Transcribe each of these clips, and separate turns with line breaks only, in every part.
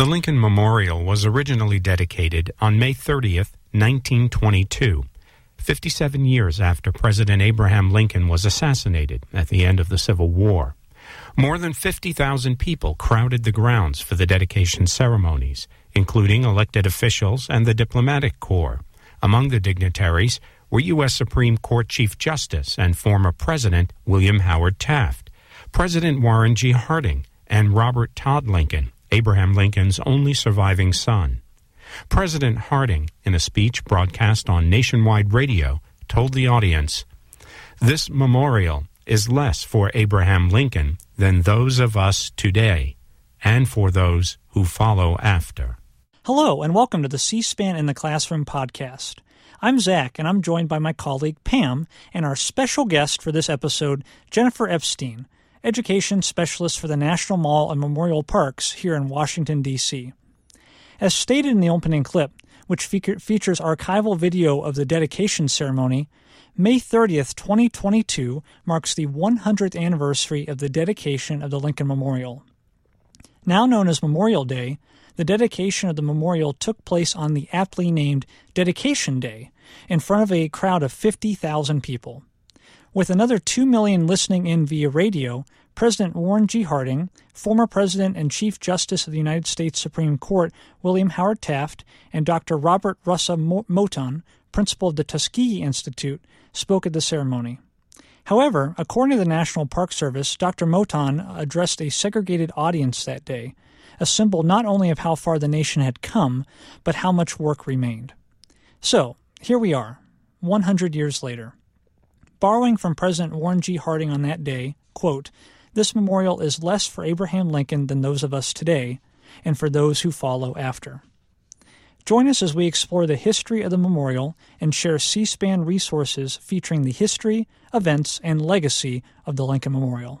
The Lincoln Memorial was originally dedicated on May 30th, 1922, 57 years after President Abraham Lincoln was assassinated at the end of the Civil War. More than 50,000 people crowded the grounds for the dedication ceremonies, including elected officials and the diplomatic corps. Among the dignitaries were U.S. Supreme Court Chief Justice and former President William Howard Taft, President Warren G. Harding, and Robert Todd Lincoln, Abraham Lincoln's only surviving son. President Harding, in a speech broadcast on nationwide radio, told the audience, This memorial is less for Abraham Lincoln than those of us today, and for those who follow after.
Hello, and welcome to the C SPAN in the Classroom podcast. I'm Zach, and I'm joined by my colleague Pam and our special guest for this episode, Jennifer Epstein, Education Specialist for the National Mall and Memorial Parks here in Washington, D.C. As stated in the opening clip, which features archival video of the dedication ceremony, May 30th, 2022 marks the 100th anniversary of the dedication of the Lincoln Memorial. Now known as Memorial Day, the dedication of the memorial took place on the aptly named Dedication Day in front of a crowd of 50,000 people. With another 2 million listening in via radio, President Warren G. Harding, former President and Chief Justice of the United States Supreme Court William Howard Taft, and Dr. Robert Russa Moton, principal of the Tuskegee Institute, spoke at the ceremony. However, according to the National Park Service, Dr. Moton addressed a segregated audience that day, a symbol not only of how far the nation had come, but how much work remained. So, here we are, 100 years later. Borrowing from President Warren G. Harding on that day, quote, this memorial is less for Abraham Lincoln than those of us today, and for those who follow after. Join us as we explore the history of the memorial and share C SPAN resources featuring the history, events, and legacy of the Lincoln Memorial.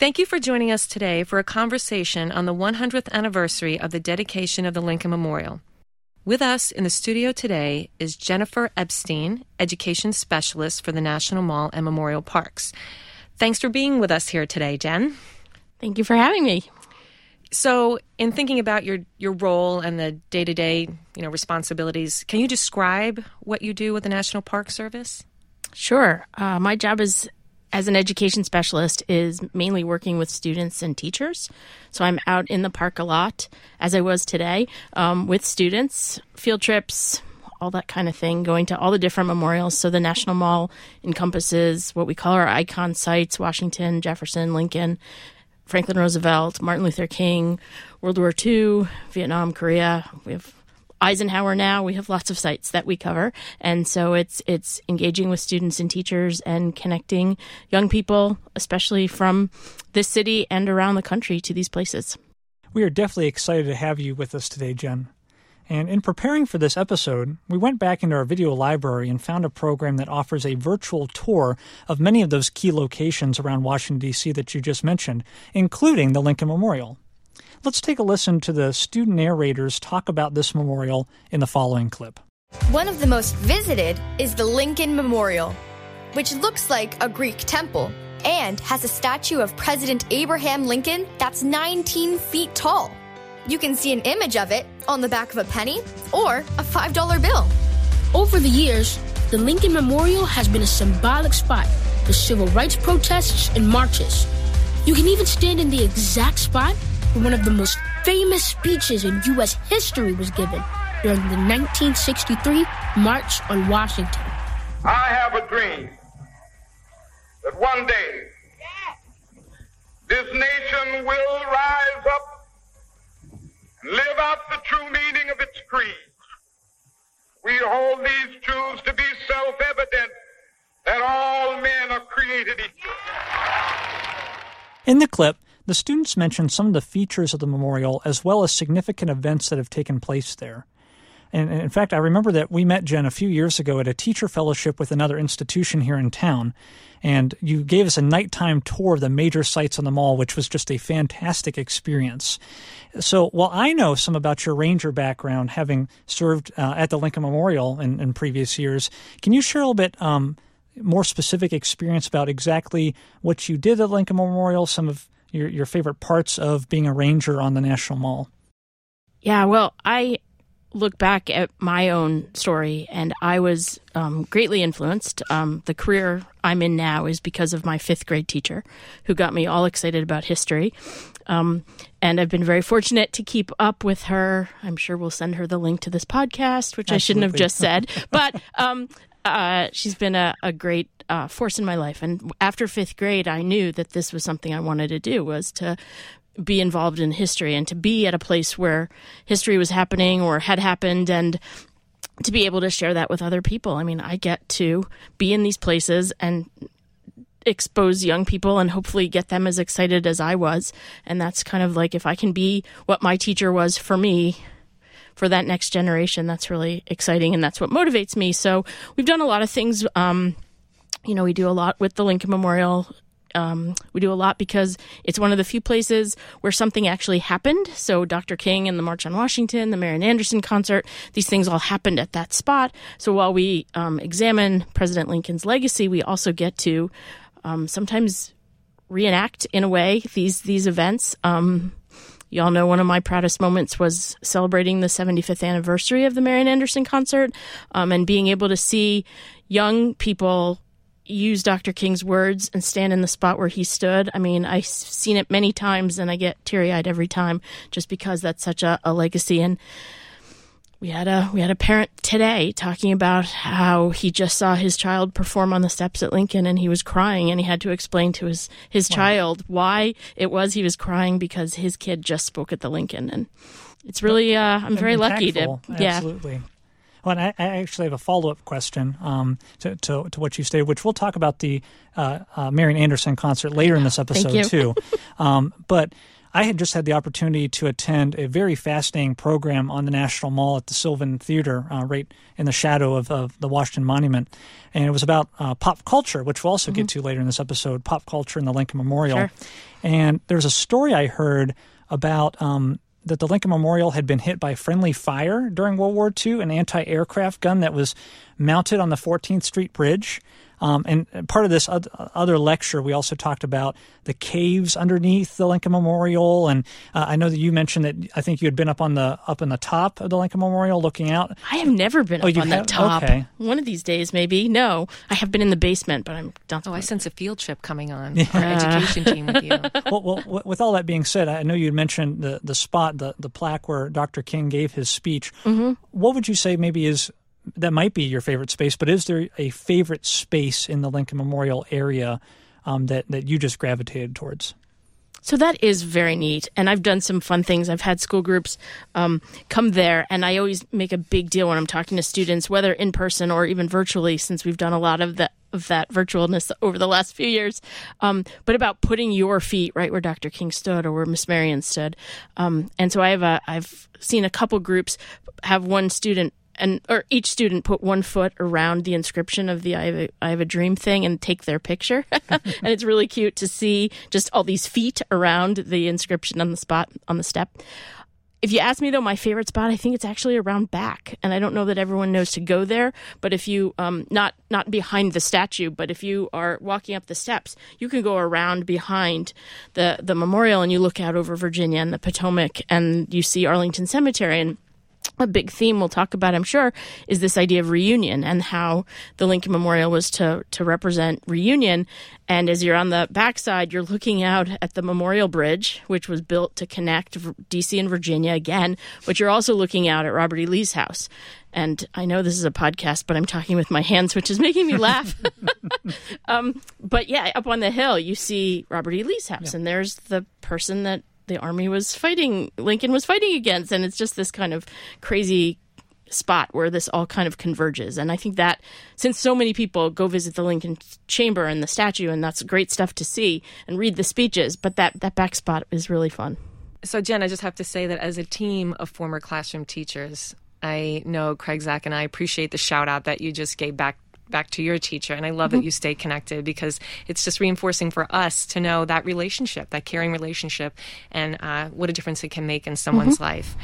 Thank you for joining us today for a conversation on the 100th anniversary of the dedication of the Lincoln Memorial. With us in the studio today is Jennifer Epstein, Education Specialist for the National Mall and Memorial Parks. Thanks for being with us here today, Jen.
Thank you for having me.
So, in thinking about your your role and the day to day, you know, responsibilities, can you describe what you do with the National Park Service?
Sure. Uh, my job is as an education specialist is mainly working with students and teachers. So I'm out in the park a lot, as I was today, um, with students, field trips, all that kind of thing, going to all the different memorials. So the National Mall encompasses what we call our icon sites Washington, Jefferson, Lincoln, Franklin Roosevelt, Martin Luther King, World War II, Vietnam, Korea. We have Eisenhower now. We have lots of sites that we cover, and so it's it's engaging with students and teachers and connecting young people, especially from this city and around the country, to these places.
We are definitely excited to have you with us today, Jen. And in preparing for this episode, we went back into our video library and found a program that offers a virtual tour of many of those key locations around Washington, D.C. that you just mentioned, including the Lincoln Memorial. Let's take a listen to the student narrators talk about this memorial in the following clip.
One of the most visited is the Lincoln Memorial, which looks like a Greek temple and has a statue of President Abraham Lincoln that's 19 feet tall. You can see an image of it on the back of a penny or a $5 bill.
Over the years, the Lincoln Memorial has been a symbolic spot for civil rights protests and marches. You can even stand in the exact spot one of the most famous speeches in U.S. history was given during the 1963 March on Washington.
I have a dream that one day this nation will rise up and live out the true meaning of its creed. We hold these truths to be self evident that all men are created equal.
In the clip, the students mentioned some of the features of the memorial as well as significant events that have taken place there. And, in fact, I remember that we met Jen a few years ago at a teacher fellowship with another institution here in town. And you gave us a nighttime tour of the major sites on the mall, which was just a fantastic experience. So, while I know some about your Ranger background, having served uh, at the Lincoln Memorial in, in, previous years, can you share a little bit um, more specific experience about exactly what you did at Lincoln Memorial, some of your, your favorite parts of being a Ranger on the National Mall?
Yeah, well, I look back at my own story, and I was um, greatly influenced. Um, the career I'm in now is because of my fifth grade teacher, who got me all excited about history. Um, and I've been very fortunate to keep up with her. I'm sure we'll send her the link to this podcast, which Absolutely. I shouldn't have just said. but um, uh, she's been a, a great uh, force in my life. And after fifth grade, I knew that this was something I wanted to do was to be involved in history and to be at a place where history was happening or had happened and to be able to share that with other people. I mean, I get to be in these places and expose young people and hopefully get them as excited as I was. And that's kind of like if I can be what my teacher was for me for that next generation, that's really exciting and that's what motivates me. So we've done a lot of things. Um, you know, we do a lot with the Lincoln Memorial um, we do a lot because it's one of the few places where something actually happened. So Dr. King and the March on Washington, the Marian Anderson concert, these things all happened at that spot. So while we um, examine President Lincoln's legacy, we also get to um, sometimes reenact in a way these these events. Um, Y'all know one of my proudest moments was celebrating the 75th anniversary of the Marian Anderson concert um, and being able to see young people use Dr. King's words and stand in the spot where he stood. I mean, I've seen it many times and I get teary eyed every time just because that's such a, a, legacy. And we had a we had a parent today talking about how he just saw his child perform on the steps at Lincoln and he was crying and he had to explain to his his wow. child why it was he was crying because his kid just spoke at the Lincoln. And it's really uh, I'm very lucky to
yeah. Absolutely. Well, and I, I actually have a follow up question um, to, to, to, what you stated, which we'll talk about the uh, uh, Marian Anderson concert later in this episode, too. um, but I had just had the opportunity to attend a very fascinating program on the National Mall at the Sylvan Theater, uh, right in the shadow of, of, the Washington Monument. And it was about uh, pop culture, which we'll also mm-hmm. get to later in this episode pop culture and the Lincoln Memorial. Sure. And there's a story I heard about um, that the Lincoln Memorial had been hit by friendly fire during World War II, an anti aircraft gun that was mounted on the 14th Street Bridge. Um, and part of this other lecture, we also talked about the caves underneath the Lincoln Memorial, and uh, I know that you mentioned that I think you had been up on the up in the top of the Lincoln Memorial looking out.
I have never been oh, up on have? that top. Okay. One of these days, maybe. No, I have been in the basement, but I'm
not. Oh, I sense a field trip coming on. Yeah. Our education team with you.
well, well, with all that being said, I know you had mentioned the the spot, the the plaque where Dr. King gave his speech. Mm-hmm. What would you say maybe is that might be your favorite space, but is there a favorite space in the Lincoln Memorial area um, that that you just gravitated towards?
So that is very neat, and I've done some fun things. I've had school groups um, come there, and I always make a big deal when I'm talking to students, whether in person or even virtually, since we've done a lot of that of that virtualness over the last few years. Um, but about putting your feet right where Dr. King stood or where Miss Marian stood. Um, and so I have a I've seen a couple groups have one student and or each student put one foot around the inscription of the I have a, I have a dream thing and take their picture. and it's really cute to see just all these feet around the inscription on the spot on the step. If you ask me though, my favorite spot, I think it's actually around back, and I don't know that everyone knows to go there. But if you, um, not not behind the statue, but if you are walking up the steps, you can go around behind the the memorial, and you look out over Virginia and the Potomac, and you see Arlington Cemetery, and a big theme we'll talk about, I'm sure, is this idea of reunion and how the Lincoln Memorial was to to represent reunion. And as you're on the backside, you're looking out at the Memorial Bridge, which was built to connect D.C. and Virginia again. But you're also looking out at Robert E. Lee's house. And I know this is a podcast, but I'm talking with my hands, which is making me laugh. um, but yeah, up on the hill, you see Robert E. Lee's house, yeah. and there's the person that the army was fighting, Lincoln was fighting against. And it's just this kind of crazy spot where this all kind of converges. And I think that since so many people go visit the Lincoln Chamber and the statue, and that's great stuff to see and read the speeches, but that, that back spot is really fun.
So, Jen, I just have to say that as a team of former classroom teachers, I know Craig, Zach, and I appreciate the shout out that you just gave back back to your teacher. And I love mm-hmm. that you stay connected because it's just reinforcing for us to know that relationship, that caring relationship, and uh, what a difference it can make in someone's mm-hmm. life.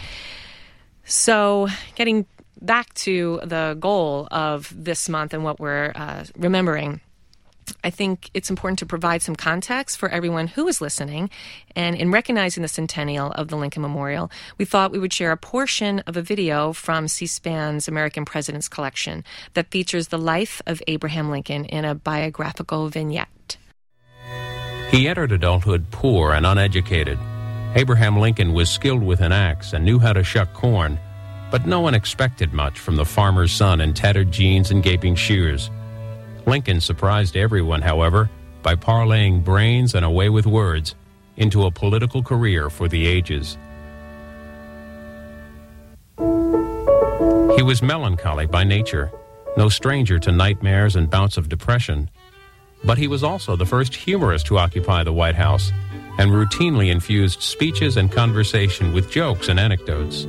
So, getting back to the goal of this month and what we're uh, remembering. I think it's important to provide some context for everyone who is listening. And in recognizing the centennial of the Lincoln Memorial, we thought we would share a portion of a video from C SPAN's American Presidents collection that features the life of Abraham Lincoln in a biographical vignette.
He entered adulthood poor and uneducated. Abraham Lincoln was skilled with an axe and knew how to shuck corn, but no one expected much from the farmer's son in tattered jeans and gaping shoes. Lincoln surprised everyone, however, by parlaying brains and a way with words into a political career for the ages. He was melancholy by nature, no stranger to nightmares and bouts of depression. But he was also the first humorist to occupy the White House and routinely infused speeches and conversation with jokes and anecdotes.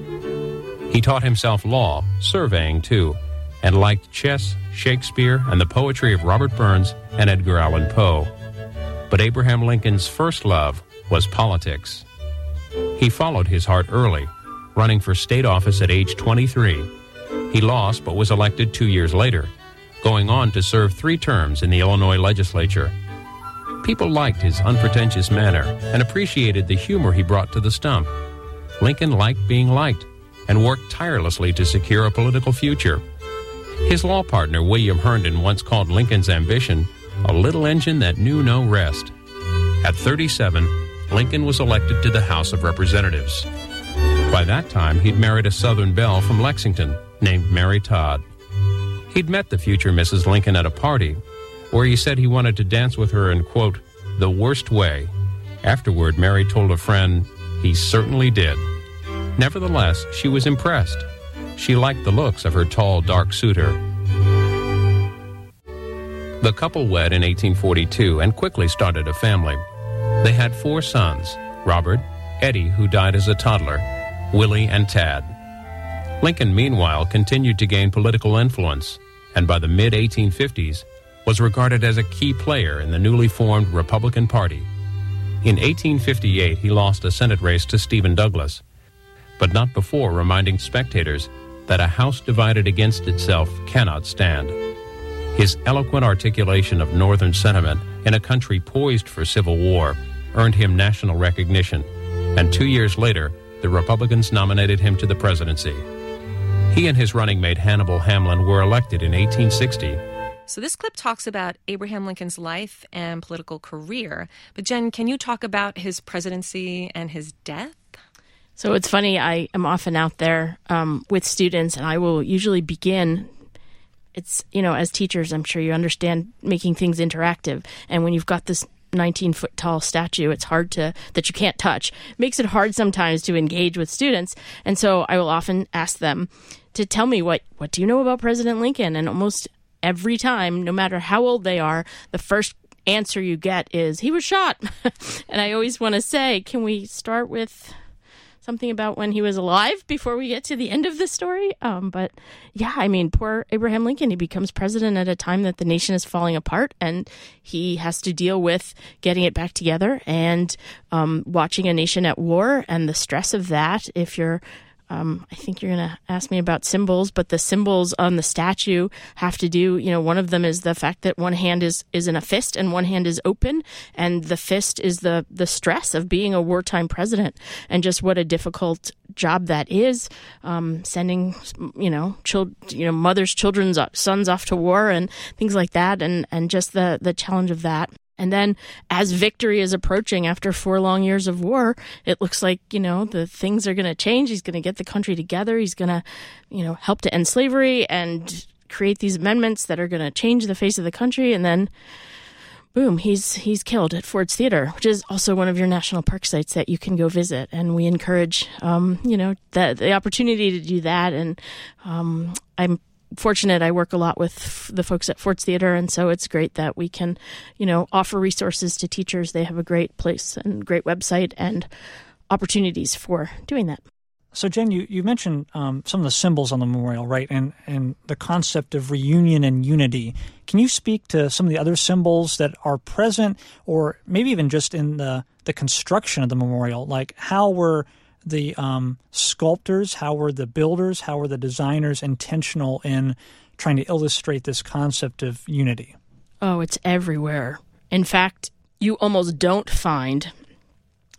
He taught himself law, surveying too, and liked chess, Shakespeare, and the poetry of Robert Burns and Edgar Allan Poe. But Abraham Lincoln's first love was politics. He followed his heart early, running for state office at age 23. He lost but was elected two years later, going on to serve three terms in the Illinois legislature. People liked his unpretentious manner and appreciated the humor he brought to the stump. Lincoln liked being liked and worked tirelessly to secure a political future. His law partner, William Herndon, once called Lincoln's ambition a little engine that knew no rest. At 37, Lincoln was elected to the House of Representatives. By that time, he'd married a Southern belle from Lexington named Mary Todd. He'd met the future Mrs. Lincoln at a party where he said he wanted to dance with her in, quote, the worst way. Afterward, Mary told a friend he certainly did. Nevertheless, she was impressed. She liked the looks of her tall, dark suitor. The couple wed in 1842 and quickly started a family. They had four sons Robert, Eddie, who died as a toddler, Willie, and Tad. Lincoln, meanwhile, continued to gain political influence, and by the mid 1850s was regarded as a key player in the newly formed Republican Party. In 1858, he lost a Senate race to Stephen Douglas, but not before reminding spectators that a house divided against itself cannot stand. His eloquent articulation of Northern sentiment in a country poised for civil war earned him national recognition, and two years later, the Republicans nominated him to the presidency. He and his running mate Hannibal Hamlin were elected in 1860.
So, this clip talks about Abraham Lincoln's life and political career. But, Jen, can you talk about his presidency and his death?
So it's funny, I am often out there um, with students, and I will usually begin. It's, you know, as teachers, I'm sure you understand making things interactive. And when you've got this 19 foot tall statue, it's hard to, that you can't touch. It makes it hard sometimes to engage with students. And so I will often ask them to tell me what, what do you know about President Lincoln? And almost every time, no matter how old they are, the first answer you get is, he was shot. and I always want to say, can we start with something about when he was alive before we get to the end of the story. Um, but yeah, I mean, poor Abraham Lincoln, he becomes president at a time that the nation is falling apart and he has to deal with getting it back together and um, watching a nation at war and the stress of that. If you're um, I think you're going to ask me about symbols, but the symbols on the statue have to do, you know, one of them is the fact that one hand is, is in a fist and one hand is open. And the fist is the, the stress of being a wartime president and just what a difficult job that is. Um, sending, you know, child, you know, mothers, children's sons off to war and things like that. And, and just the, the challenge of that. And then as victory is approaching after four long years of war, it looks like, you know, the things are going to change. He's going to get the country together. He's going to, you know, help to end slavery and create these amendments that are going to change the face of the country. And then boom, he's he's killed at Ford's Theater, which is also one of your national park sites that you can go visit. And we encourage, um, you know, the the opportunity to do that. And um, I'm fortunate I work a lot with the folks at Ford's Theater, and so it's great that we can, you know, offer resources to teachers. They have a great place and great website and opportunities for doing that.
So, Jen, you, you mentioned um, some of the symbols on the memorial, right? And, and the concept of reunion and unity. Can you speak to some of the other symbols that are present, or maybe even just in the, the construction of the memorial? Like, how were the um, sculptors, how were the builders, how were the designers intentional in trying to illustrate this concept of unity?
Oh, it's everywhere. In fact, you almost don't find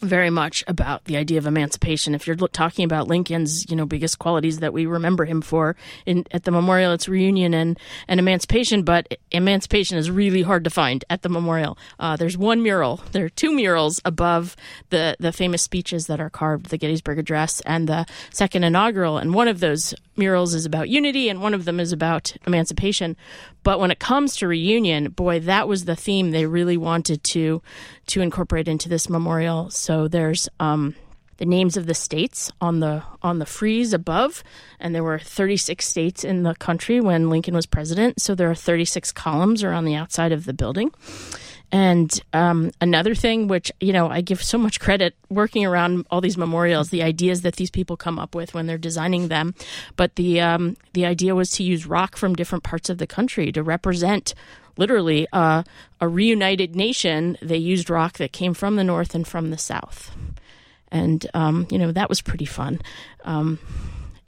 very much about the idea of emancipation. If you're talking about Lincoln's, you know, biggest qualities that we remember him for in at the memorial, it's reunion and, and emancipation. But emancipation is really hard to find at the memorial. Uh, there's one mural. There are two murals above the the famous speeches that are carved, the Gettysburg Address and the second inaugural. And one of those murals is about unity, and one of them is about emancipation. But when it comes to reunion, boy, that was the theme they really wanted to to incorporate into this memorial. So there's um, the names of the states on the on the frieze above, and there were 36 states in the country when Lincoln was president. So there are 36 columns around the outside of the building. And um, another thing, which you know, I give so much credit working around all these memorials, the ideas that these people come up with when they're designing them. But the um, the idea was to use rock from different parts of the country to represent literally uh, a reunited nation. They used rock that came from the north and from the south, and um, you know that was pretty fun.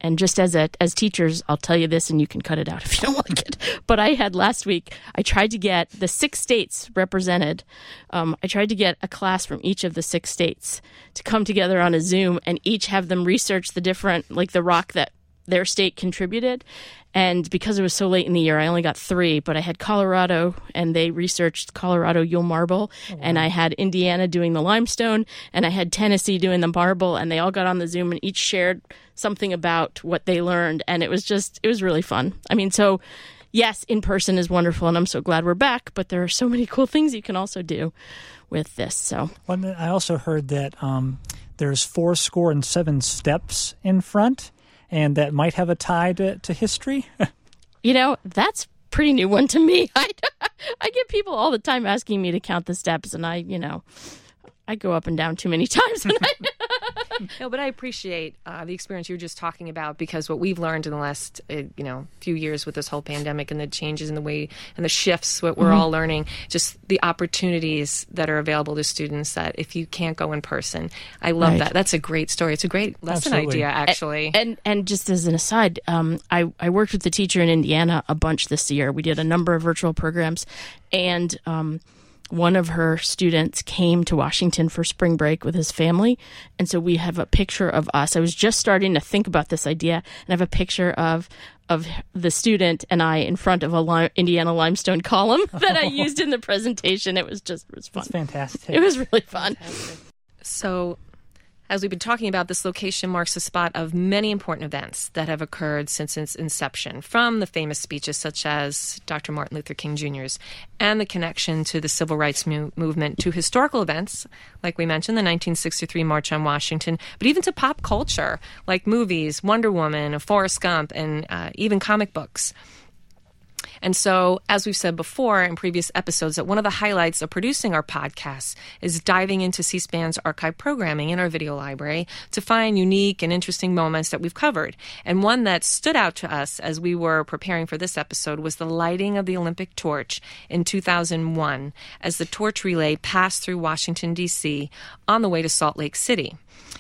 And just as a as teachers, I'll tell you this, and you can cut it out if you don't like it. But I had last week. I tried to get the six states represented. Um, I tried to get a class from each of the six states to come together on a Zoom and each have them research the different, like the rock that their state contributed. And because it was so late in the year, I only got three, but I had Colorado and they researched Colorado Yule marble. Oh, wow. And I had Indiana doing the limestone and I had Tennessee doing the marble. And they all got on the Zoom and each shared something about what they learned. And it was just, it was really fun. I mean, so yes, in person is wonderful and I'm so glad we're back, but there are so many cool things you can also do with this. So,
well, I also heard that um, there's four score and seven steps in front and that might have a tie to, to history?
you know, that's pretty new one to me. I, I get people all the time asking me to count the steps, and I, you know, I go up and down too many times. And I,
no, but I appreciate uh, the experience you were just talking about because what we've learned in the last uh, you know few years with this whole pandemic and the changes in the way and the shifts what we're mm-hmm. all learning, just the opportunities that are available to students that if you can't go in person, I love right. that. That's a great story. It's a great lesson Absolutely. idea, actually.
And, and, and just as an aside, um, I I worked with the teacher in Indiana a bunch this year. We did a number of virtual programs, and um, one of her students came to Washington for spring break with his family. And so we have a picture of us. I was just starting to think about this idea and I have a picture of of the student and I in front of a li- Indiana limestone column that I used in the presentation. It was just it was fun.
That's fantastic.
It was really fun.
Fantastic. So as we've been talking about, this location marks the spot of many important events that have occurred since its inception, from the famous speeches such as Dr. Martin Luther King Jr.'s and the connection to the civil rights mu- movement to historical events, like we mentioned, the 1963 March on Washington, but even to pop culture, like movies, Wonder Woman, Forrest Gump, and uh, even comic books. And so, as we've said before in previous episodes, that one of the highlights of producing our podcasts is diving into C SPAN's archive programming in our video library to find unique and interesting moments that we've covered. And one that stood out to us as we were preparing for this episode was the lighting of the Olympic torch in 2001 as the torch relay passed through Washington, D.C. on the way to Salt Lake City.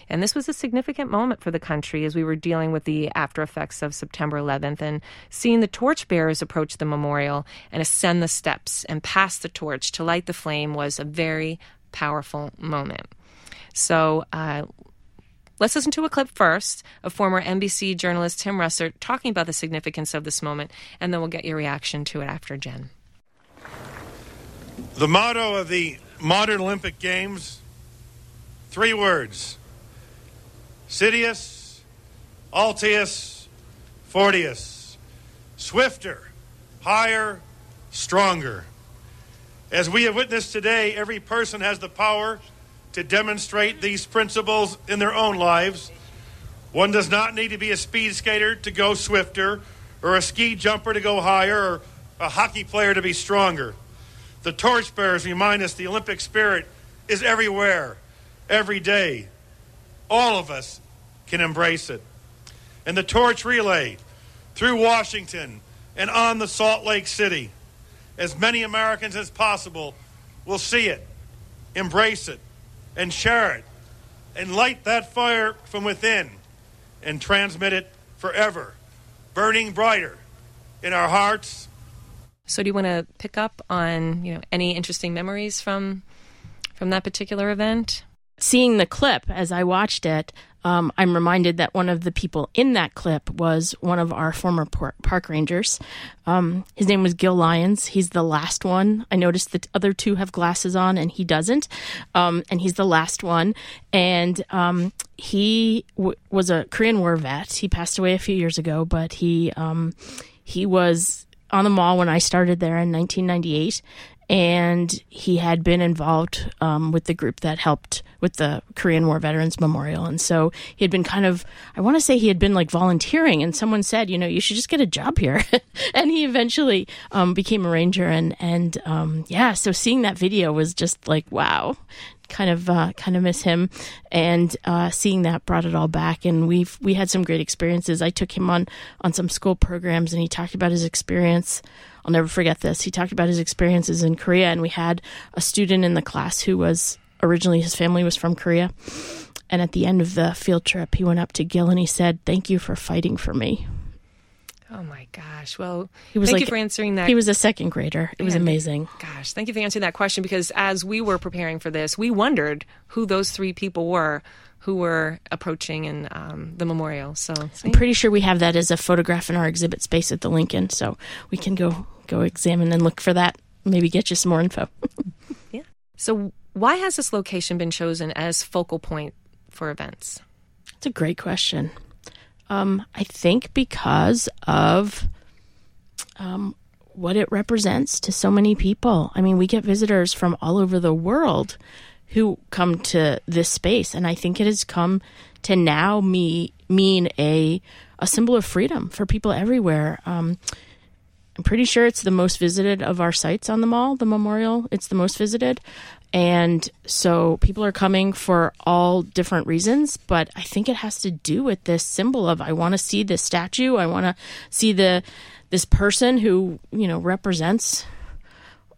And this was a significant moment for the country as we were dealing with the after effects of September 11th and seeing the torchbearers approach the memorial and ascend the steps and pass the torch to light the flame was a very powerful moment. So, uh, Let's listen to a clip first of former NBC journalist Tim Russert talking about the significance of this moment, and then we'll get your reaction to it after Jen.
The motto of the modern Olympic Games three words Citius, Altius, Fortius. Swifter, higher, stronger. As we have witnessed today, every person has the power to demonstrate these principles in their own lives. One does not need to be a speed skater to go swifter, or a ski jumper to go higher, or a hockey player to be stronger. The torchbearers remind us the Olympic spirit is everywhere, every day. All of us can embrace it. And the torch relay through Washington and on the Salt Lake City as many Americans as possible will see it, embrace it, and share it, and light that fire from within and transmit it forever, burning brighter in our hearts.
So, do you want to pick up on you know any interesting memories from from that particular event?
Seeing the clip as I watched it, um, I'm reminded that one of the people in that clip was one of our former park rangers. Um, his name was Gil Lyons. He's the last one. I noticed the other two have glasses on and he doesn't. Um, and he's the last one. And um, he w- was a Korean War vet. He passed away a few years ago, but he um, he was on the mall when I started there in 1998 and he had been involved um, with the group that helped with the Korean War Veterans Memorial. And so he had been kind of, I want to say he had been like volunteering, and someone said, you know, you should just get a job here. and he eventually um, became a ranger. And, and um, yeah, so seeing that video was just like, wow. Kind of, uh, kind of miss him, and uh, seeing that brought it all back. And we've we had some great experiences. I took him on on some school programs, and he talked about his experience I'll never forget this. He talked about his experiences in Korea, and we had a student in the class who was originally his family was from Korea. And at the end of the field trip, he went up to Gil and he said, Thank you for fighting for me.
Oh my gosh. Well, he was thank like, you for answering that.
He was a second grader. It was amazing.
Gosh, thank you for answering that question because as we were preparing for this, we wondered who those three people were who were approaching in um, the memorial. So
I'm pretty sure we have that as a photograph in our exhibit space at the Lincoln, so we can go go examine and look for that. Maybe get you some more info.
yeah. So why has this location been chosen as focal point for events?
It's a great question. Um, I think because of um, what it represents to so many people. I mean, we get visitors from all over the world who come to this space, and I think it has come to now me mean a a symbol of freedom for people everywhere. Um, I'm pretty sure it's the most visited of our sites on the mall, the memorial. It's the most visited. And so people are coming for all different reasons, but I think it has to do with this symbol of I want to see this statue, I want to see the this person who, you know, represents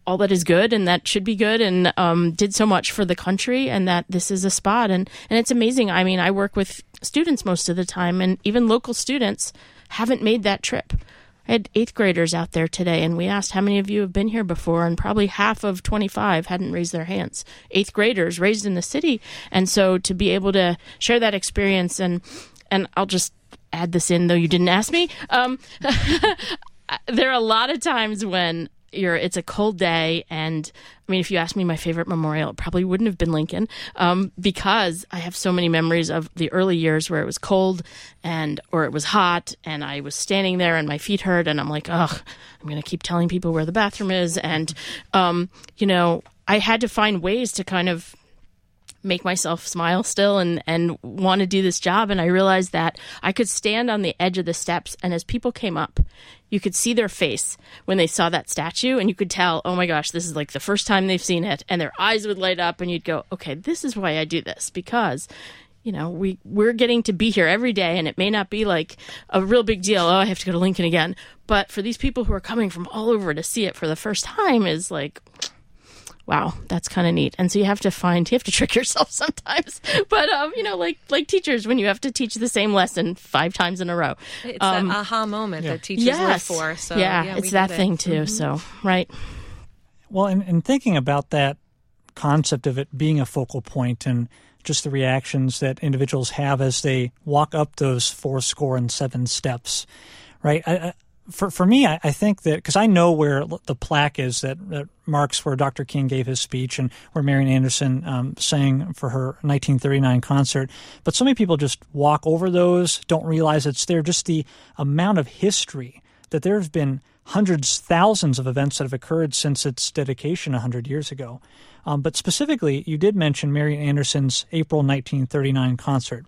all that is good and that should be good and um, did so much for the country and that this is a spot. And and it's amazing. I mean i work with students most of the time and even local students haven't made that trip i had eighth graders out there today and we asked how many of you have been here before and probably half of 25 hadn't raised their hands. Eighth graders raised in the city and so to be able to share that experience and and i'll just add this in though you didn't ask me um, there are a lot of times when you're it's a cold day and i mean if you asked me my favorite memorial it probably wouldn't have been lincoln um, because i have so many memories of the early years where it was cold and or it was hot and i was standing there and my feet hurt and i'm like ugh i'm to keep telling people where the bathroom is and um, you know i had to find ways to kind of make myself smile still and and want to do this job. And I realized that I could stand on the edge of the steps and as people came up you could see their face when they saw that statue and you could tell oh my gosh this is like the first time they've seen it. And their eyes would light up and you'd go okay this is why I do this because you know we we're getting to be here every day and it may not be like a real big deal. Oh I have to go to Lincoln again. But for these people who are coming from all over to see it for the first time is like wow, that's kind of neat. And so you have to find, you have to trick yourself sometimes. But, um, you know, like, like teachers, when you have to teach the same lesson five times in a row.
It's um, that aha moment yeah. that teachers yes. live for. So,
yeah,
yeah
it's that thing too. Mm-hmm. So, right.
Well, in, in thinking about that concept of it being a focal point and just the reactions that individuals have as they walk up those four score and seven steps, right? I, for for me, I, I think that because I know where the plaque is that, that, marks where Dr. King gave his speech and where Marian Anderson um, sang for her 1939 concert, but so many people just walk over those, don't realize it's there. Just the amount of history that there have been hundreds, thousands of events that have occurred since its dedication 100 years ago. Um, but specifically, you did mention Marian Anderson's April 1939 concert.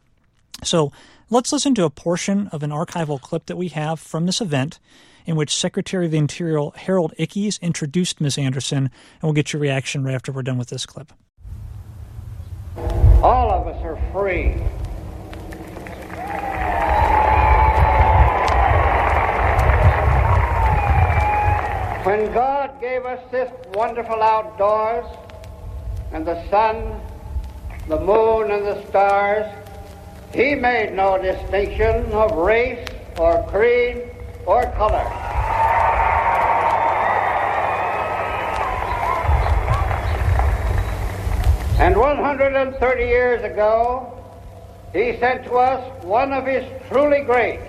So let's listen to a portion of an archival clip that we have from this event in which Secretary of the Interior Harold Ickes introduced Ms. Anderson, and we'll get your reaction right after we're done with this clip.
All of us are free. When God gave us this wonderful outdoors and the sun, the moon, and the stars, He made no distinction of race or creed or color. And 130 years ago, he sent to us one of his truly great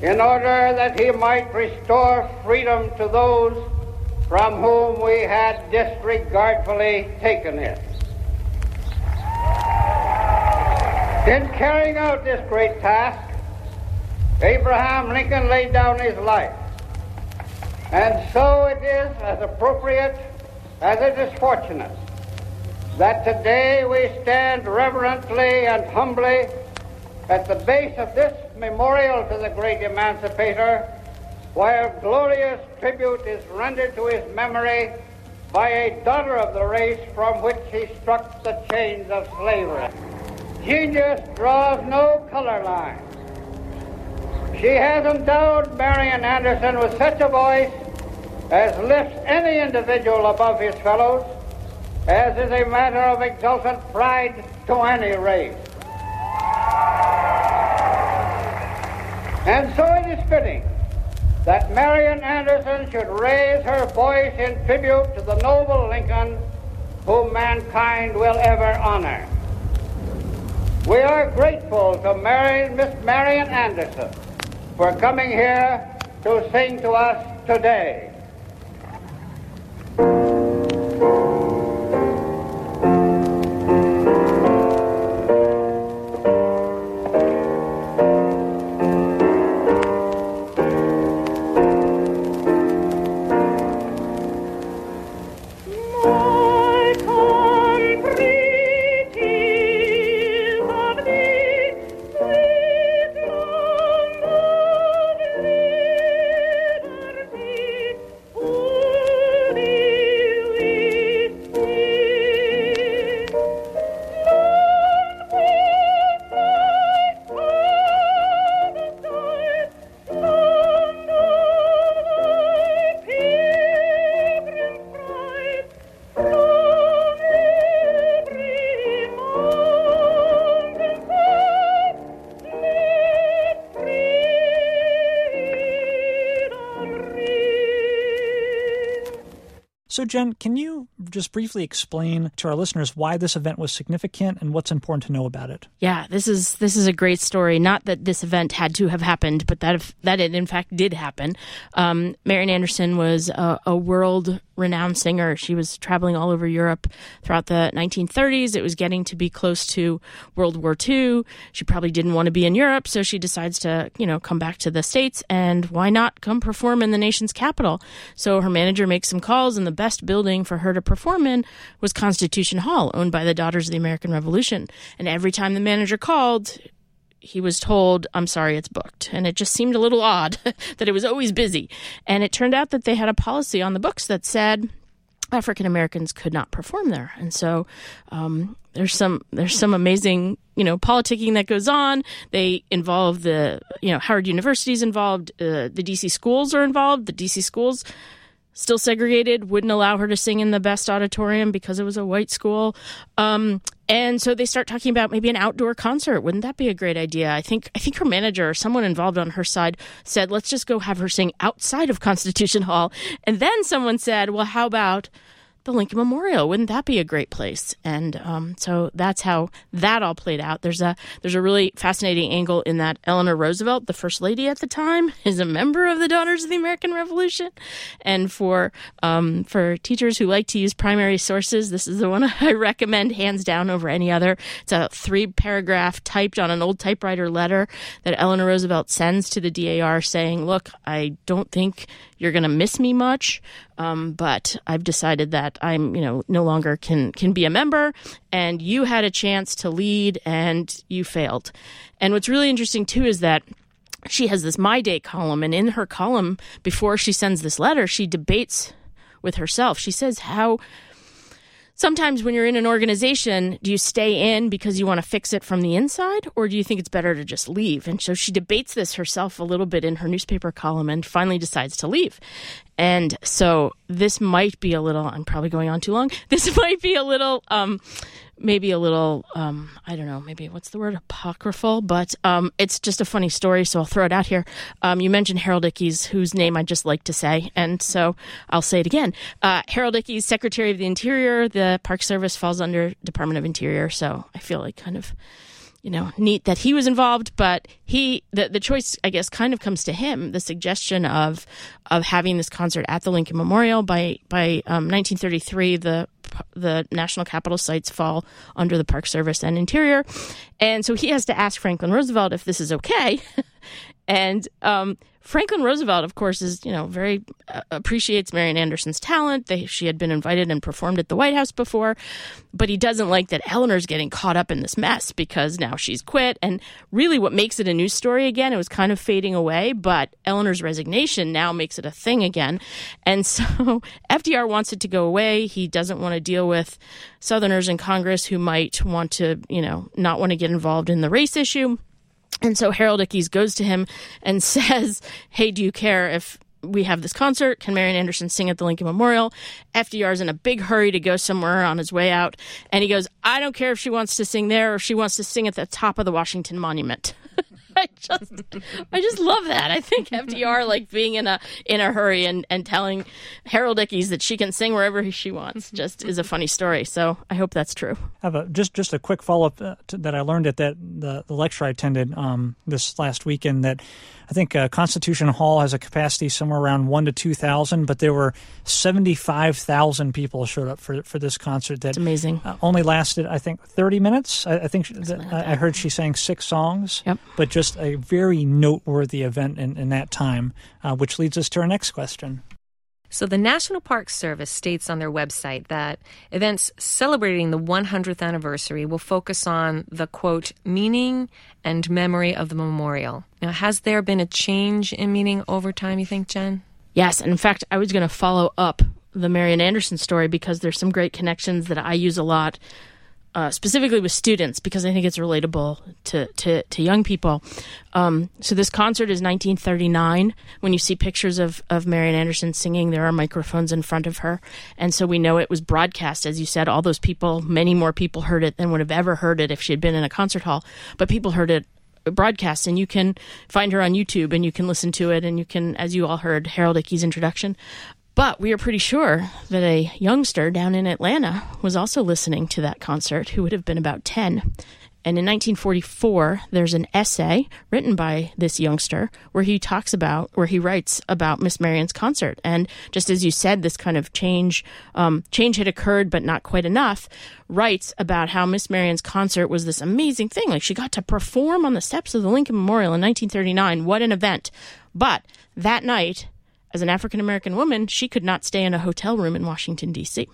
in order that he might restore freedom to those from whom we had disregardfully taken it. In carrying out this great task, Abraham Lincoln laid down his life. And so it is as appropriate as it is fortunate that today we stand reverently and humbly at the base of this memorial to the great emancipator, where glorious tribute is rendered to his memory by a daughter of the race from which he struck the chains of slavery. Genius draws no color line. She has endowed Marian Anderson with such a voice as lifts any individual above his fellows, as is a matter of exultant pride to any race. And so it is fitting that Marian Anderson should raise her voice in tribute to the noble Lincoln whom mankind will ever honor. We are grateful to Mary, Miss Marian Anderson for coming here to sing to us today.
Jen, can you just briefly explain to our listeners why this event was significant and what's important to know about it?
Yeah, this is this is a great story. Not that this event had to have happened, but that if, that it in fact did happen. Um, Marian Anderson was a, a world renowned singer. She was traveling all over Europe throughout the 1930s. It was getting to be close to World War II. She probably didn't want to be in Europe, so she decides to, you know, come back to the States and why not come perform in the nation's capital? So her manager makes some calls, and the best building for her to perform in was Constitution Hall, owned by the Daughters of the American Revolution. And every time the manager called, he was told, I'm sorry, it's booked. And it just seemed a little odd that it was always busy. And it turned out that they had a policy on the books that said African Americans could not perform there. And so um, there's some there's some amazing you know politicking that goes on. They involve the you know Howard University's involved, uh, the DC schools are involved. The DC schools still segregated, wouldn't allow her to sing in the best auditorium because it was a white school. Um, and so they start talking about maybe an outdoor concert. Wouldn't that be a great idea? I think I think her manager or someone involved on her side said, "Let's just go have her sing outside of Constitution Hall." And then someone said, "Well, how about the Lincoln Memorial. Wouldn't that be a great place? And um, so that's how that all played out. There's a there's a really fascinating angle in that Eleanor Roosevelt, the first lady at the time, is a member of the Daughters of the American Revolution. And for um, for teachers who like to use primary sources, this is the one I recommend hands down over any other. It's a three paragraph typed on an old typewriter letter that Eleanor Roosevelt sends to the DAR saying, "Look, I don't think you're going to miss me much, um, but I've decided that I'm, you know, no longer can can be a member, and you had a chance to lead and you failed. And what's really interesting too is that she has this My Day column, and in her column, before she sends this letter, she debates with herself. She says how sometimes when you're in an organization, do you stay in because you want to fix it from the inside, or do you think it's better to just leave? And so she debates this herself a little bit in her newspaper column and finally decides to leave. And so this might be a little, I'm probably going on too long. This might be a little, um, maybe a little um, I don't know, maybe what's the word apocryphal, but um, it's just a funny story, so I'll throw it out here. Um, you mentioned Harold Ickes, whose name I just like to say, and so I'll say it again. Uh, Harold Ickes, Secretary of the Interior. The Park Service falls under Department of Interior, so I feel like kind of you know, neat that he was involved, but he the the choice I guess kind of comes to him. The suggestion of of having this concert at the Lincoln Memorial by by um, 1933, the the national capital sites fall under the Park Service and Interior, and so he has to ask Franklin Roosevelt if this is okay, and um, Franklin Roosevelt, of course, is you know very uh, appreciates Marian Anderson's talent. They, she had been invited and performed at the White House before, but he doesn't like that Eleanor's getting caught up in this mess because now she's quit. And really, what makes it a news story again? It was kind of fading away, but Eleanor's resignation now makes it a thing again. And so FDR wants it to go away. He doesn't want to deal with Southerners in Congress who might want to, you know, not want to get involved in the race issue. And so Harold Ickes goes to him and says, Hey, do you care if we have this concert? Can Marian Anderson sing at the Lincoln Memorial? FDR's in a big hurry to go somewhere on his way out. And he goes, I don't care if she wants to sing there or if she wants to sing at the top of the Washington Monument. I just I just love that. I think FDR like being in a in a hurry and, and telling Harold Ickes that she can sing wherever she wants just is a funny story. So I hope that's true.
I have a just just a quick follow up uh, that I learned at that the, the lecture I attended um, this last weekend that I think uh, Constitution Hall has a capacity somewhere around one to two thousand, but there were seventy five thousand people showed up for for this concert. That
it's amazing.
Uh, only lasted I think thirty minutes. I, I think that, I heard she sang six songs.
Yep.
But just a very noteworthy event in, in that time, uh, which leads us to our next question.
So, the National Park Service states on their website that events celebrating the 100th anniversary will focus on the quote, meaning and memory of the memorial. Now, has there been a change in meaning over time, you think, Jen?
Yes. And in fact, I was going to follow up the Marian Anderson story because there's some great connections that I use a lot uh, specifically with students because I think it's relatable to to, to young people. Um, so this concert is 1939. When you see pictures of of Marian Anderson singing, there are microphones in front of her, and so we know it was broadcast. As you said, all those people, many more people heard it than would have ever heard it if she had been in a concert hall. But people heard it broadcast and you can find her on YouTube and you can listen to it and you can as you all heard Harold Ickes introduction but we are pretty sure that a youngster down in Atlanta was also listening to that concert who would have been about 10. And in 1944, there's an essay written by this youngster where he talks about, where he writes about Miss Marian's concert. And just as you said, this kind of change, um, change had occurred, but not quite enough. Writes about how Miss Marian's concert was this amazing thing. Like she got to perform on the steps of the Lincoln Memorial in 1939. What an event! But that night, as an African American woman, she could not stay in a hotel room in Washington, D.C.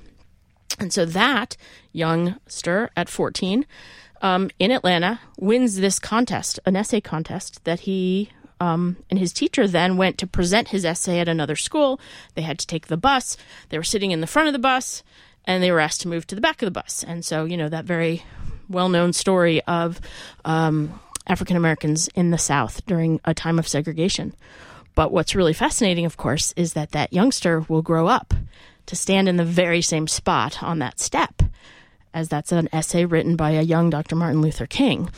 And so that youngster at 14 um, in Atlanta wins this contest, an essay contest that he um, and his teacher then went to present his essay at another school. They had to take the bus. They were sitting in the front of the bus and they were asked to move to the back of the bus. And so, you know, that very well known story of um, African Americans in the South during a time of segregation. But what's really fascinating, of course, is that that youngster will grow up to stand in the very same spot on that step, as that's an essay written by a young Dr. Martin Luther King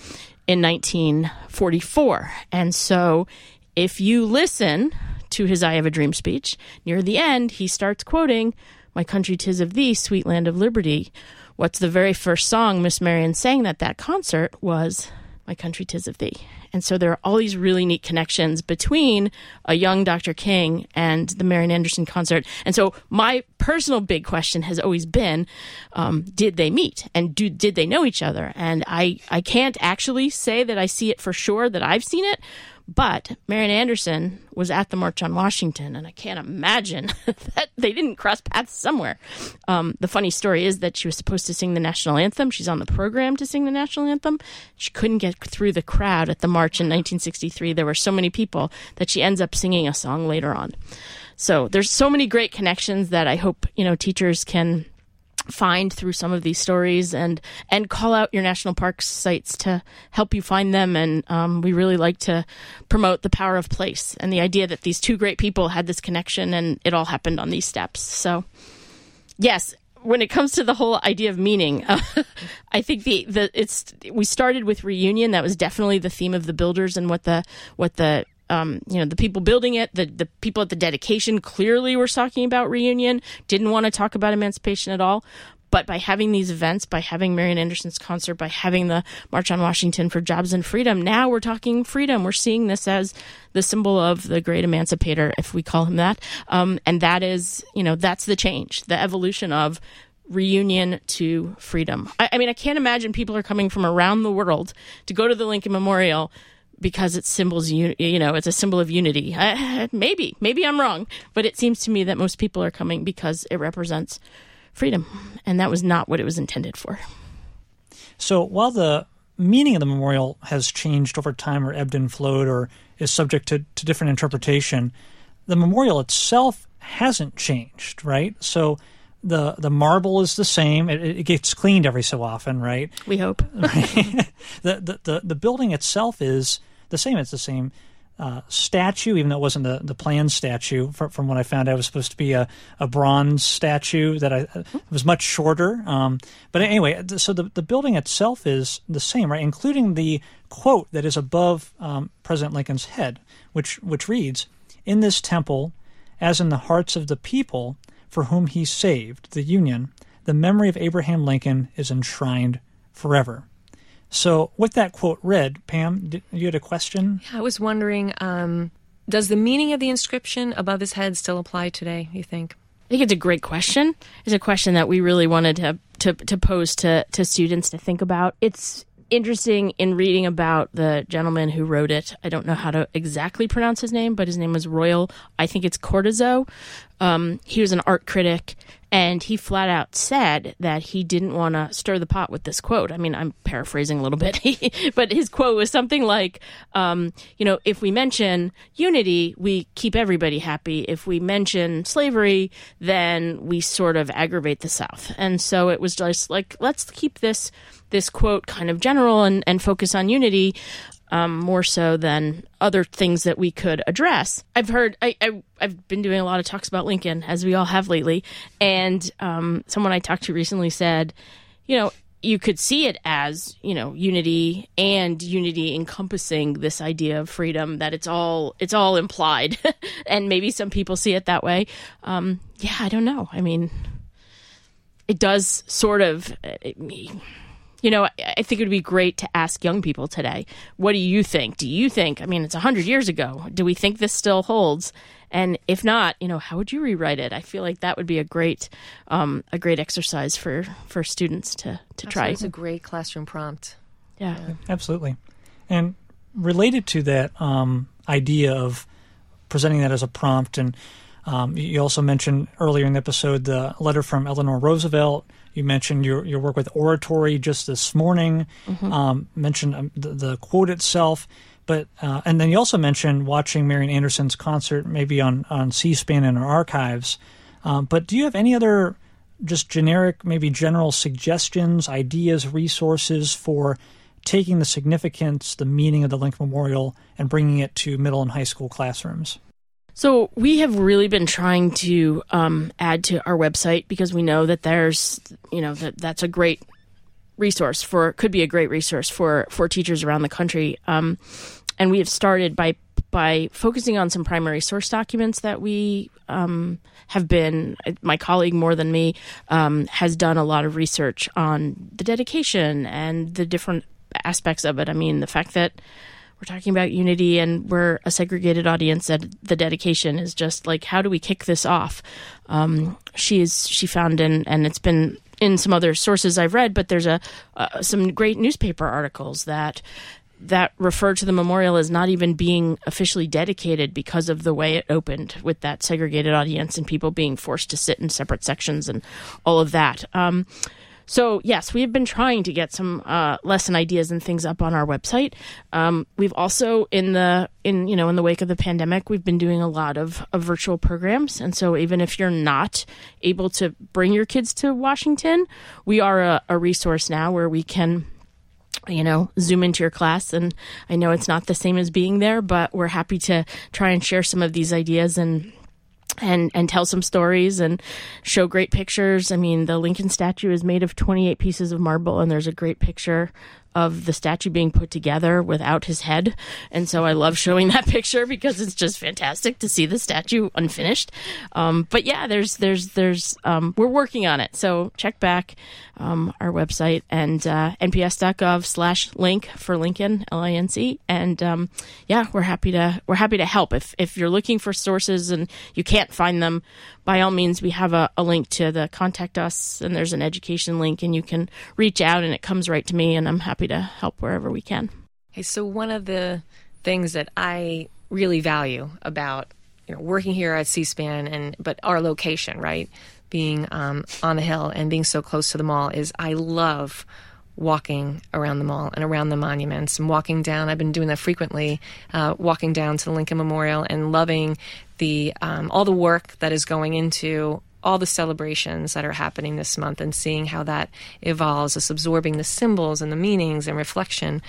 in 1944. And so if you listen to his I Have a Dream speech, near the end, he starts quoting My country tis of thee, sweet land of liberty. What's the very first song Miss Marian sang at that concert was My country tis of thee. And so there are all these really neat connections between a young Dr. King and the Marian Anderson concert. And so my personal big question has always been, um, did they meet and do, did they know each other? And I, I can't actually say that I see it for sure that I've seen it, but Marian Anderson was at the March on Washington, and I can't imagine that they didn't cross paths somewhere. Um, the funny story is that she was supposed to sing the national anthem. She's on the program to sing the national anthem. She couldn't get through the crowd at the march in 1963. There were so many people that she ends up singing a song later on. So there's so many great connections that I hope you know teachers can find through some of these stories and and call out your national parks sites to help you find them and um, we really like to promote the power of place and the idea that these two great people had this connection and it all happened on these steps so yes when it comes to the whole idea of meaning, uh, I think the, the it's we started with reunion. That was definitely the theme of the builders and what the what the um, you know, the people building it, the, the people at the dedication clearly were talking about reunion, didn't want to talk about emancipation at all. But by having these events, by having Marian Anderson's concert, by having the March on Washington for Jobs and Freedom, now we're talking freedom. We're seeing this as the symbol of the great emancipator, if we call him that. Um, and that is, you know, that's the change, the evolution of reunion to freedom. I, I mean, I can't imagine people are coming from around the world to go to the Lincoln Memorial because it's symbols you know it's a symbol of unity. Uh, maybe maybe i'm wrong but it seems to me that most people are coming because it represents freedom and that was not what it was intended for.
So while the meaning of the memorial has changed over time or ebbed and flowed or is subject to, to different interpretation the memorial itself hasn't changed right? So the the marble is the same. It, it, gets cleaned every so often, right?
We hope.
the, the, the the building itself is the same. It's the same uh, statue, even though it wasn't the, the plan statue. From, from what I found, out, it was supposed to be a, a bronze statue that I it was much shorter. Um, but anyway, so the the building itself is the same, right? Including the quote that is above um, President Lincoln's head, which which reads, "In this temple, as in the hearts of the people." For whom he saved, the Union, the memory of Abraham Lincoln is enshrined forever. So, with that quote read, Pam, did, you had a question?
Yeah, I was wondering um, does the meaning of the inscription above his head still apply today, you think?
I think it's a great question. It's a question that we really wanted to, to, to pose to, to students to think about. It's interesting in reading about the gentleman who wrote it. I don't know how to exactly pronounce his name, but his name was Royal. I think it's Cortissoz. Um, he was an art critic, and he flat out said that he didn't want to stir the pot with this quote. I mean, I'm paraphrasing a little bit, but his quote was something like, um, you know, if we mention unity, we keep everybody happy. If we mention slavery, then we sort of aggravate the South. And so it was just like, let's keep this this quote kind of general and, and focus on unity um, more so than other things that we could address. I've heard, I, I, have been doing a lot of talks about Lincoln, as we all have lately, and um, someone I talked to recently said, you know, you could see it as you know unity and unity encompassing this idea of freedom that it's all it's all implied. And maybe some people see it that way. Um, yeah i don't know. I mean it does sort of it, you know, I think it would be great to ask young people today, what do you think? Do you think, I mean, it's 100 years ago. Do we think this still holds? And if not, you know, how would you rewrite it? I feel like that would be a great, um, a great exercise for, for students to, to try.
It's a great classroom prompt.
Yeah.
yeah. Absolutely. And related to that um, idea of presenting that as a prompt, and um, you also mentioned earlier in the episode the letter from Eleanor Roosevelt you mentioned your, your work with oratory just this morning. Mm-hmm. Um, mentioned um, the, the, quote itself, but uh, and then you also mentioned watching Marian Anderson's concert, maybe on on C-SPAN in our archives. Um, but do you have any other just generic, maybe general suggestions, ideas, resources for taking the significance, the meaning of the Lincoln Memorial, and bringing it to middle and high school classrooms?
So we have really been trying to um, add to our website because we know that there's, you know, that that's a great resource for could be a great resource for for teachers around the country. Um, and we have started by by focusing on some primary source documents that we um, have been, my colleague more than me, um, has done a lot of research on the dedication and the different aspects of it. I mean, the fact that we're talking about unity and we're a segregated audience at the dedication is just like how do we kick this off? Um, she is she found in and it's been in some other sources i've read but there's a uh, some great newspaper articles that that refer to the memorial as not even being officially dedicated because of the way it opened with that segregated audience and people being forced to sit in separate sections and all of that. Um, so yes, we have been trying to get some uh, lesson ideas and things up on our website. Um, we've also in the in you know in the wake of the pandemic, we've been doing a lot of, of virtual programs, and so even if you're not able to bring your kids to Washington, we are a, a resource now where we can you know, zoom into your class. And I know it's not the same as being there, but we're happy to try and share some of these ideas and and and tell some stories and show great pictures. I mean, the Lincoln statue is made of 28 pieces of marble and there's a great picture of the statue being put together without his head. And so I love showing that picture because it's just fantastic to see the statue unfinished. Um, but yeah, there's, there's, there's, um, we're working on it. So check back, um, our website and, uh, nps.gov slash link for Lincoln, L-I-N-C. And, um, yeah, we're happy to, we're happy to help. If, if you're looking for sources and you can't find them, by all means, we have a, a link to the contact us and there's an education link and you can reach out and it comes right to me and I'm happy to help wherever we can.
Hey, so one of the things that I really value about you know working here at C-SPAN and but our location, right, being um, on the hill and being so close to the mall is I love walking around the mall and around the monuments and walking down. I've been doing that frequently, uh, walking down to the Lincoln Memorial and loving the um, all the work that is going into all the celebrations that are happening this month and seeing how that evolves, us absorbing the symbols and the meanings and reflection.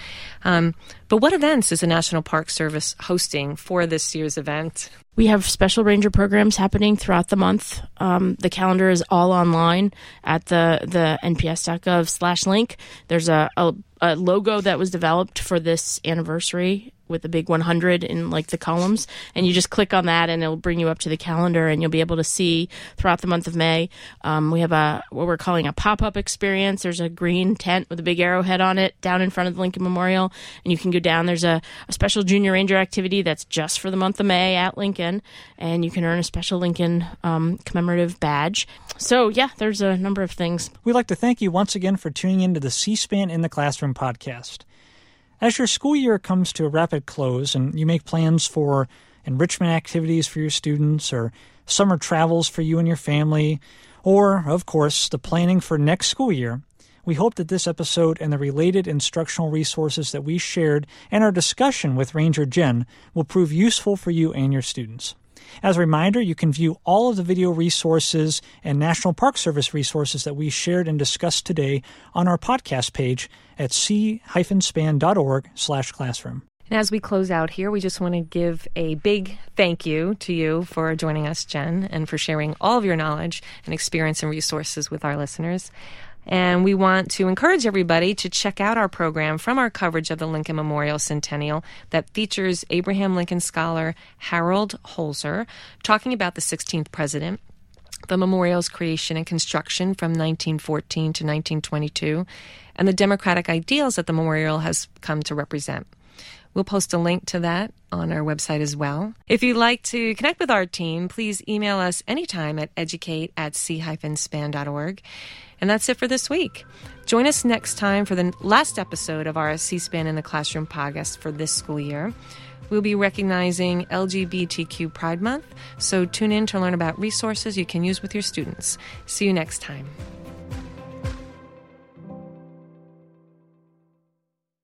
Um, but what events is the National Park Service hosting for this year's event?
We have special ranger programs happening throughout the month. Um, the calendar is all online at the the nps.gov slash link. There's a, a, a logo that was developed for this anniversary with the big 100 in like the columns and you just click on that and it'll bring you up to the calendar and you'll be able to see throughout the month of may um, we have a what we're calling a pop-up experience. There's a green tent with a big arrowhead on it down in front of the lincoln memorial and you can go down. There's a, a special junior ranger activity that's just for the month of may at lincoln and you can earn a special lincoln um, commemorative badge. So yeah there's a number of things.
We'd like to thank you once again for tuning in to the c-span in the classroom podcast as your school year comes to a rapid close and you make plans for enrichment activities for your students or summer travels for you and your family, or, of course, the planning for next school year, we hope that this episode and the related instructional resources that we shared and our discussion with Ranger Jen will prove useful for you and your students. As a reminder, you can view all of the video resources and National Park Service resources that we shared and discussed today on our podcast page at c-span.org slash classroom.
And as we close out here, we just want to give a big thank you to you for joining us, Jen, and for sharing all of your knowledge and experience and resources with our listeners. And we want to encourage everybody to check out our program from our coverage of the Lincoln Memorial Centennial that features Abraham Lincoln scholar Harold Holzer talking about the 16th president the memorial's creation and construction from 1914 to 1922, and the democratic ideals that the memorial has come to represent. We'll post a link to that on our website as well. If you'd like to connect with our team, please email us anytime at educate at c-span.org. And that's it for this week. Join us next time for the last episode of our C SPAN in the Classroom podcast for this school year. We'll be recognizing LGBTQ Pride Month, so tune in to learn about resources you can use with your students. See you next time.